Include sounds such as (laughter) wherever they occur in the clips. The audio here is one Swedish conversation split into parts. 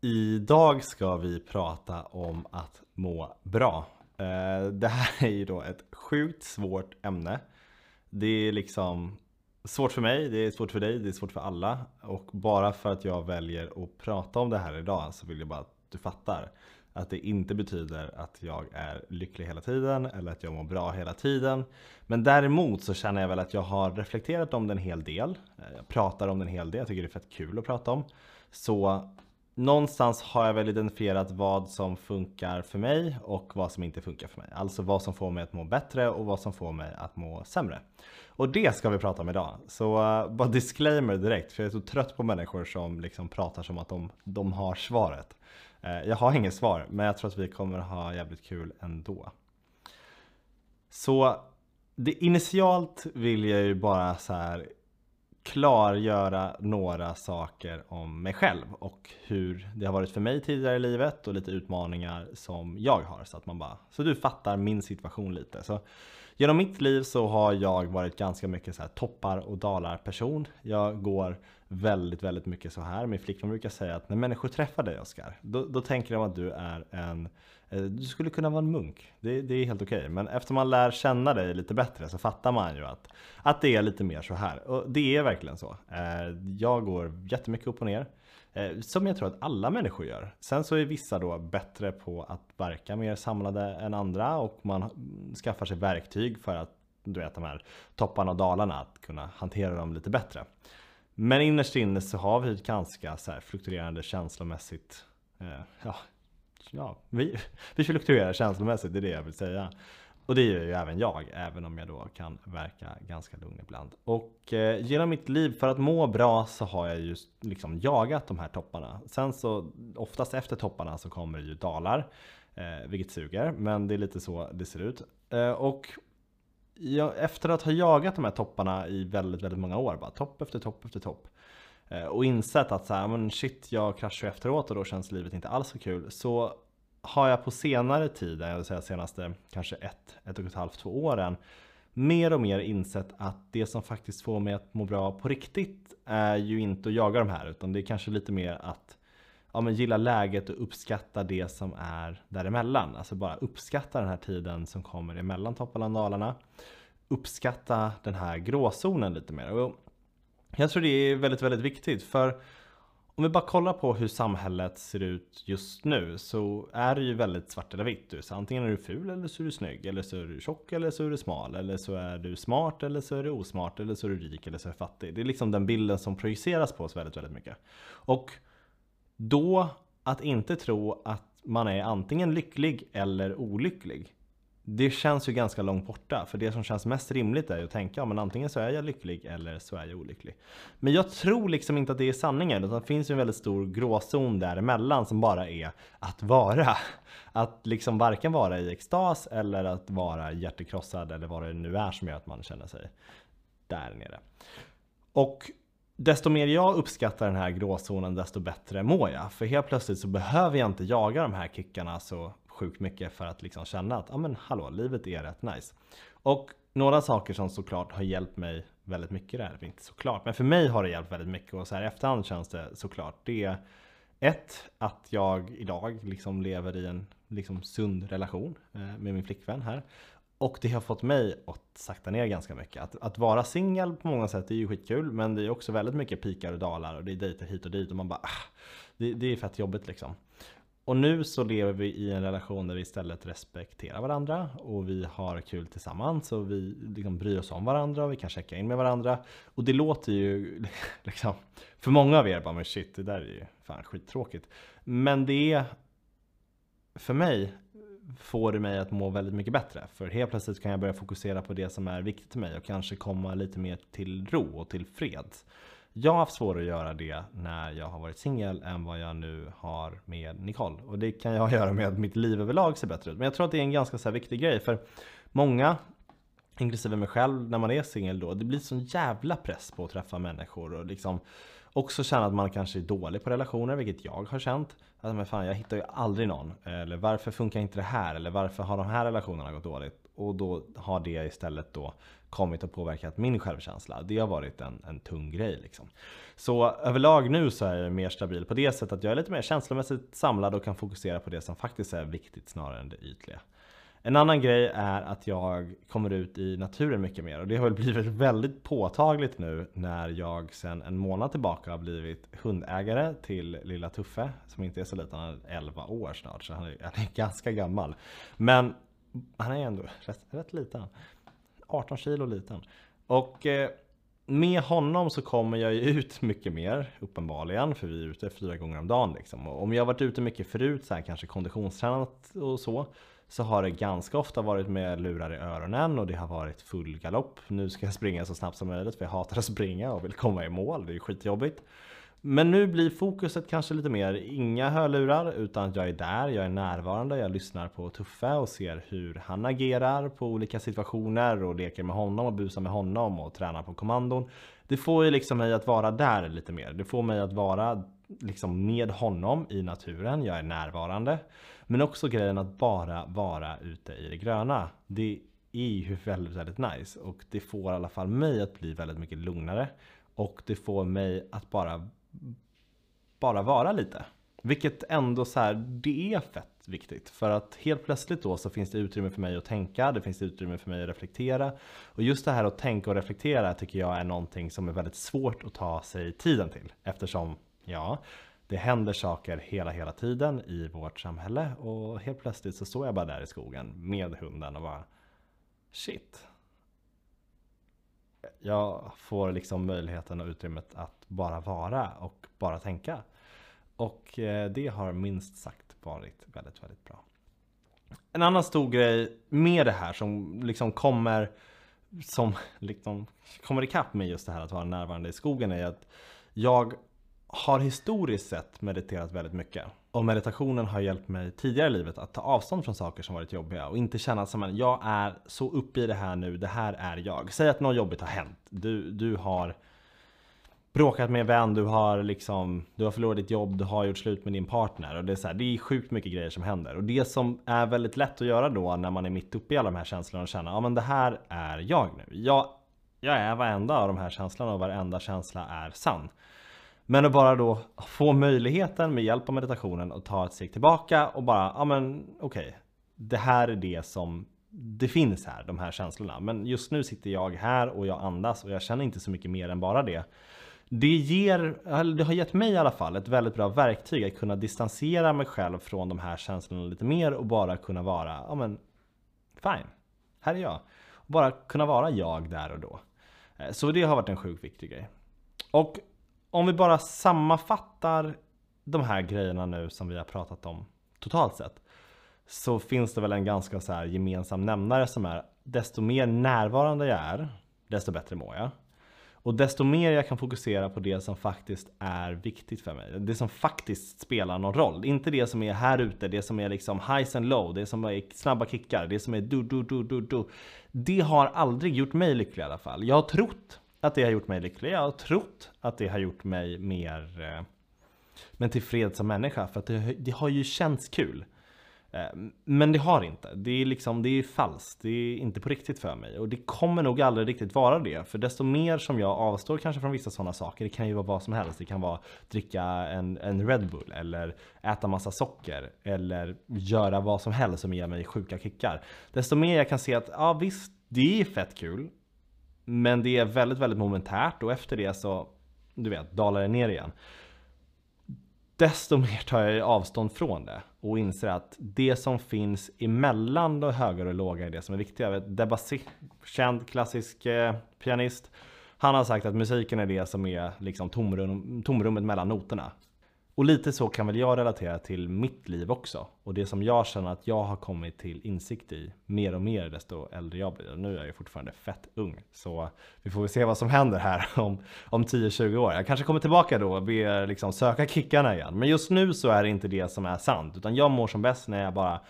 Idag ska vi prata om att må bra. Eh, det här är ju då ett sjukt svårt ämne. Det är liksom svårt för mig, det är svårt för dig, det är svårt för alla. Och bara för att jag väljer att prata om det här idag så vill jag bara att du fattar. Att det inte betyder att jag är lycklig hela tiden eller att jag mår bra hela tiden. Men däremot så känner jag väl att jag har reflekterat om det en hel del. Eh, jag pratar om det en hel del, jag tycker det är fett kul att prata om. Så någonstans har jag väl identifierat vad som funkar för mig och vad som inte funkar för mig. Alltså vad som får mig att må bättre och vad som får mig att må sämre. Och det ska vi prata om idag. Så uh, bara disclaimer direkt, för jag är så trött på människor som liksom pratar som att de, de har svaret. Uh, jag har inget svar, men jag tror att vi kommer ha jävligt kul ändå. Så det initialt vill jag ju bara så här klargöra några saker om mig själv och hur det har varit för mig tidigare i livet och lite utmaningar som jag har så att man bara, så du fattar min situation lite. Så genom mitt liv så har jag varit ganska mycket så här toppar och dalar person. Jag går väldigt, väldigt mycket så här. Min flickvän brukar säga att när människor träffar dig Oskar, då, då tänker de att du är en eh, du skulle kunna vara en munk, det, det är helt okej. Okay. Men efter man lär känna dig lite bättre så fattar man ju att, att det är lite mer så här. Och det är verkligen så. Eh, jag går jättemycket upp och ner. Eh, som jag tror att alla människor gör. Sen så är vissa då bättre på att verka mer samlade än andra och man skaffar sig verktyg för att du vet de här topparna och dalarna, att kunna hantera dem lite bättre. Men innerst inne så har vi ett ganska så här fluktuerande känslomässigt eh, ja, ja, vi, (laughs) vi fluktuerar känslomässigt, det är det jag vill säga. Och det gör ju även jag, även om jag då kan verka ganska lugn ibland. Och eh, genom mitt liv, för att må bra, så har jag ju liksom jagat de här topparna. Sen så, oftast efter topparna så kommer det ju dalar, eh, vilket suger, men det är lite så det ser ut. Eh, och jag, efter att ha jagat de här topparna i väldigt, väldigt många år, bara topp efter topp efter topp, Eh, och insett att så här, men shit, jag kraschar efteråt och då känns livet inte alls så kul. Så har jag på senare tid, jag vill säga senaste kanske ett, ett och ett halvt, två åren, mer och mer insett att det som faktiskt får mig att må bra på riktigt är ju inte att jaga de här, utan det är kanske lite mer att ja, men gilla läget och uppskatta det som är däremellan. Alltså bara uppskatta den här tiden som kommer emellan topparna och dalarna. Uppskatta den här gråzonen lite mer. Och jag tror det är väldigt, väldigt viktigt för om vi bara kollar på hur samhället ser ut just nu så är det ju väldigt svart eller vitt. Så antingen är du ful eller så är du snygg, eller så är du tjock eller så är du smal, eller så är du smart eller så är du osmart, eller så är du rik eller så är du fattig. Det är liksom den bilden som projiceras på oss väldigt, väldigt mycket. Och då att inte tro att man är antingen lycklig eller olycklig det känns ju ganska långt borta. För det som känns mest rimligt är ju att tänka, ja, men antingen så är jag lycklig eller så är jag olycklig. Men jag tror liksom inte att det är sanningen. Utan det finns ju en väldigt stor gråzon däremellan som bara är att vara. Att liksom varken vara i extas eller att vara hjärtekrossad eller vad det nu är som gör att man känner sig där nere. Och desto mer jag uppskattar den här gråzonen desto bättre mår jag. För helt plötsligt så behöver jag inte jaga de här kickarna så sjukt mycket för att liksom känna att, ja men hallå, livet är rätt nice. Och några saker som såklart har hjälpt mig väldigt mycket där, inte såklart, men för mig har det hjälpt väldigt mycket och så här efterhand känns det såklart. Det är ett, att jag idag liksom lever i en liksom sund relation eh, med min flickvän här. Och det har fått mig att sakta ner ganska mycket. Att, att vara singel på många sätt är ju skitkul men det är också väldigt mycket pikar och dalar och det är dejter hit och dit och man bara ah, det, det är fett jobbigt liksom. Och nu så lever vi i en relation där vi istället respekterar varandra och vi har kul tillsammans och vi liksom bryr oss om varandra och vi kan checka in med varandra. Och det låter ju (laughs) liksom, för många av er bara men shit det där är ju fan skittråkigt. Men det är, för mig får det mig att må väldigt mycket bättre. För helt plötsligt kan jag börja fokusera på det som är viktigt för mig och kanske komma lite mer till ro och till fred. Jag har haft svårare att göra det när jag har varit singel än vad jag nu har med Nicole. Och det kan jag (laughs) göra med att mitt liv överlag ser bättre ut. Men jag tror att det är en ganska så viktig grej för många Inklusive mig själv när man är singel då. Det blir sån jävla press på att träffa människor och liksom också känna att man kanske är dålig på relationer, vilket jag har känt. Att men fan, jag hittar ju aldrig någon. Eller varför funkar inte det här? Eller varför har de här relationerna gått dåligt? och då har det istället då kommit och påverkat min självkänsla. Det har varit en, en tung grej liksom. Så överlag nu så är jag mer stabil på det sättet att jag är lite mer känslomässigt samlad och kan fokusera på det som faktiskt är viktigt snarare än det ytliga. En annan grej är att jag kommer ut i naturen mycket mer och det har väl blivit väldigt påtagligt nu när jag sedan en månad tillbaka har blivit hundägare till lilla Tuffe som inte är så liten, han är 11 år snart så han är, han är (laughs) ganska gammal. Men han är ändå rätt, rätt liten. 18 kilo liten. Och eh, med honom så kommer jag ju ut mycket mer, uppenbarligen, för vi är ute fyra gånger om dagen liksom. Och om jag har varit ute mycket förut, så här, kanske konditionstränat och så, så har det ganska ofta varit med lurar i öronen och det har varit full galopp. Nu ska jag springa så snabbt som möjligt för jag hatar att springa och vill komma i mål, det är skitjobbigt. Men nu blir fokuset kanske lite mer inga hörlurar utan jag är där, jag är närvarande, jag lyssnar på Tuffe och ser hur han agerar på olika situationer och leker med honom och busar med honom och tränar på kommandon. Det får ju liksom mig att vara där lite mer. Det får mig att vara liksom med honom i naturen, jag är närvarande. Men också grejen att bara vara ute i det gröna. Det är ju väldigt, väldigt nice och det får i alla fall mig att bli väldigt mycket lugnare. Och det får mig att bara bara vara lite. Vilket ändå så här, det är fett viktigt. För att helt plötsligt då så finns det utrymme för mig att tänka, det finns utrymme för mig att reflektera. Och just det här att tänka och reflektera tycker jag är någonting som är väldigt svårt att ta sig tiden till. Eftersom, ja, det händer saker hela, hela tiden i vårt samhälle. Och helt plötsligt så står jag bara där i skogen med hunden och bara Shit, jag får liksom möjligheten och utrymmet att bara vara och bara tänka. Och eh, det har minst sagt varit väldigt, väldigt bra. En annan stor grej med det här som liksom kommer som (laughs) liksom kommer ikapp med just det här att vara närvarande i skogen är att jag har historiskt sett mediterat väldigt mycket. Och meditationen har hjälpt mig tidigare i livet att ta avstånd från saker som varit jobbiga och inte känna som att jag är så uppe i det här nu, det här är jag. Säg att något jobbigt har hänt. Du, du har bråkat med en vän, du har liksom Du har förlorat ditt jobb, du har gjort slut med din partner och det är så här, det är sjukt mycket grejer som händer. Och det som är väldigt lätt att göra då när man är mitt uppe i alla de här känslorna och känna ja men det här är jag nu. Jag, jag är varenda av de här känslorna och varenda känsla är sann. Men att bara då få möjligheten med hjälp av meditationen att ta ett steg tillbaka och bara, ja men okej. Okay, det här är det som det finns här, de här känslorna. Men just nu sitter jag här och jag andas och jag känner inte så mycket mer än bara det. Det ger, det har gett mig i alla fall ett väldigt bra verktyg att kunna distansera mig själv från de här känslorna lite mer och bara kunna vara, ja men fine, här är jag. Och bara kunna vara jag där och då. Eh, så det har varit en sjukt viktig grej. Och om vi bara sammanfattar de här grejerna nu som vi har pratat om totalt sett. Så finns det väl en ganska så här gemensam nämnare som är desto mer närvarande jag är, desto bättre mår jag. Och desto mer jag kan fokusera på det som faktiskt är viktigt för mig. Det som faktiskt spelar någon roll. Inte det som är här ute, det som är liksom highs and low, det som är snabba kickar, det som är du, du, du, du, du. Det har aldrig gjort mig lycklig i alla fall. Jag har trott att det har gjort mig lycklig. Jag har trott att det har gjort mig mer eh, men tillfreds som människa. För att det, det, har ju känts kul. Eh, men det har inte. Det är liksom, det är falskt. Det är inte på riktigt för mig. Och det kommer nog aldrig riktigt vara det. För desto mer som jag avstår kanske från vissa sådana saker. Det kan ju vara vad som helst. Det kan vara dricka en, en Red Bull. Eller äta massa socker. Eller göra vad som helst som ger mig sjuka kickar. Desto mer jag kan se att, ja visst, det är fett kul. Men det är väldigt, väldigt momentärt och efter det så, du vet, dalar det ner igen. Desto (laughs) mer tar jag avstånd från det och inser att det som finns emellan de höga och låga är det som är viktigt. Jag vet, Debussy, känd klassisk eh, pianist, han har sagt att musiken är det som är liksom tomrum, tomrummet mellan noterna. Och lite så kan väl jag relatera till mitt liv också. Och det som jag känner att jag har kommit till insikt i mer och mer desto äldre jag blir. Och nu är jag fortfarande fett ung. Så vi får väl se vad som händer här (laughs) om, om 10-20 år. Jag kanske kommer tillbaka då och ber liksom söka kickarna igen. Men just nu så är det inte det som är sant. Utan jag mår som bäst när jag bara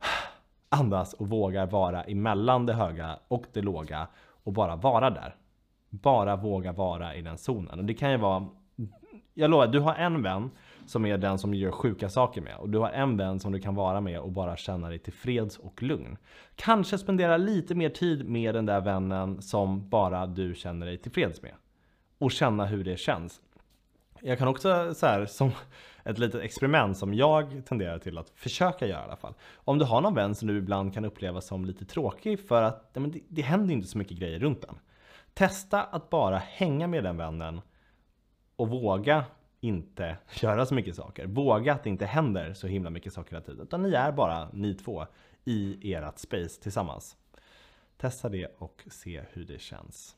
(sighs) andas och vågar vara emellan det höga och det låga. Och bara vara där. Bara våga vara i den zonen. Och det kan ju vara jag lovar, du har en vän som är den som gör sjuka saker med. Och du har en vän som du kan vara med och bara känna dig tillfreds och lugn. Kanske spendera lite mer tid med den där vännen som bara du känner dig tillfreds med. Och känna hur det känns. Jag kan också så här, som ett litet experiment som jag tenderar till att försöka göra i alla fall. Om du har någon vän som du ibland kan uppleva som lite tråkig för att men det, det händer inte så mycket grejer runt den. Testa att bara hänga med den vännen och våga inte (laughs) göra så mycket saker. Våga att det inte händer så himla mycket saker hela tiden. Utan ni är bara ni två i ert space tillsammans. Testa det och se hur det känns.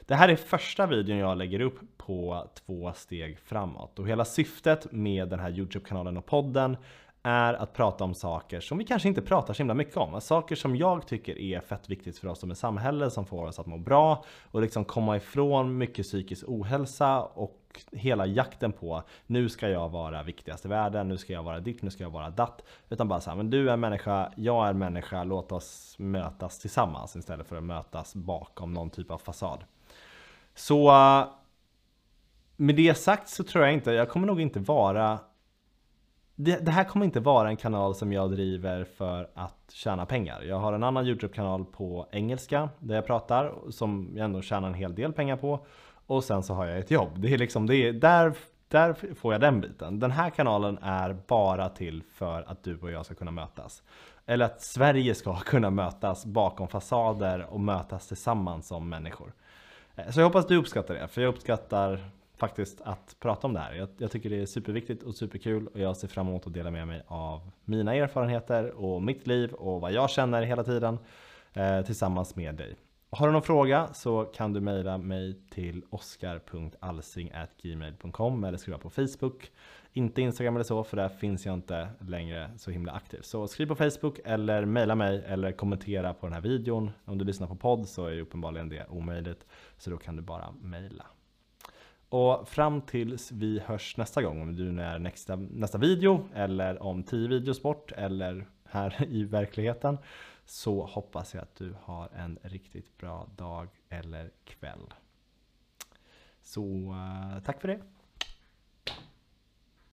Det här är första videon jag lägger upp på två steg framåt och hela syftet med den här Youtube-kanalen och podden är att prata om saker som vi kanske inte pratar så himla mycket om. Saker som jag tycker är fett viktigt för oss som är samhälle, som får oss att må bra och liksom komma ifrån mycket psykisk ohälsa och hela jakten på nu ska jag vara viktigast i världen, nu ska jag vara ditt, nu ska jag vara datt. Utan bara så här, men du är människa, jag är människa, låt oss mötas tillsammans istället för att mötas bakom någon typ av fasad. Så eh, med det sagt så tror jag inte, jag kommer nog inte vara det, det, här kommer inte vara en kanal som jag driver för att tjäna pengar. Jag har en annan Youtube-kanal på engelska där jag pratar som jag ändå tjänar en hel del pengar på. Och sen så har jag ett jobb. Det är liksom, det är, där, där får jag den biten. Den här kanalen är bara till för att du och jag ska kunna mötas. Eller att Sverige ska (laughs) kunna mötas bakom fasader och mötas tillsammans som människor. Eh, så jag hoppas du uppskattar det, för jag uppskattar faktiskt att prata om det här. Jag, jag, tycker det är superviktigt och superkul och jag ser fram emot att dela med mig av mina erfarenheter och mitt liv och vad jag känner hela tiden eh, tillsammans med dig. Har du någon fråga så kan du mejla mig till oskar.alsing.gmail.com eller skriva på Facebook. Inte Instagram eller så för där finns jag inte längre så himla aktiv. Så skriv på Facebook eller mejla mig eller kommentera på den här videon. Om du lyssnar på podd så är ju uppenbarligen det omöjligt. Så då kan du bara mejla. Och fram tills vi hörs nästa gång, om du är nästa, nästa video eller om 10 videos bort eller här i verkligheten så hoppas jag att du har en riktigt bra dag eller kväll. Så eh, tack för det!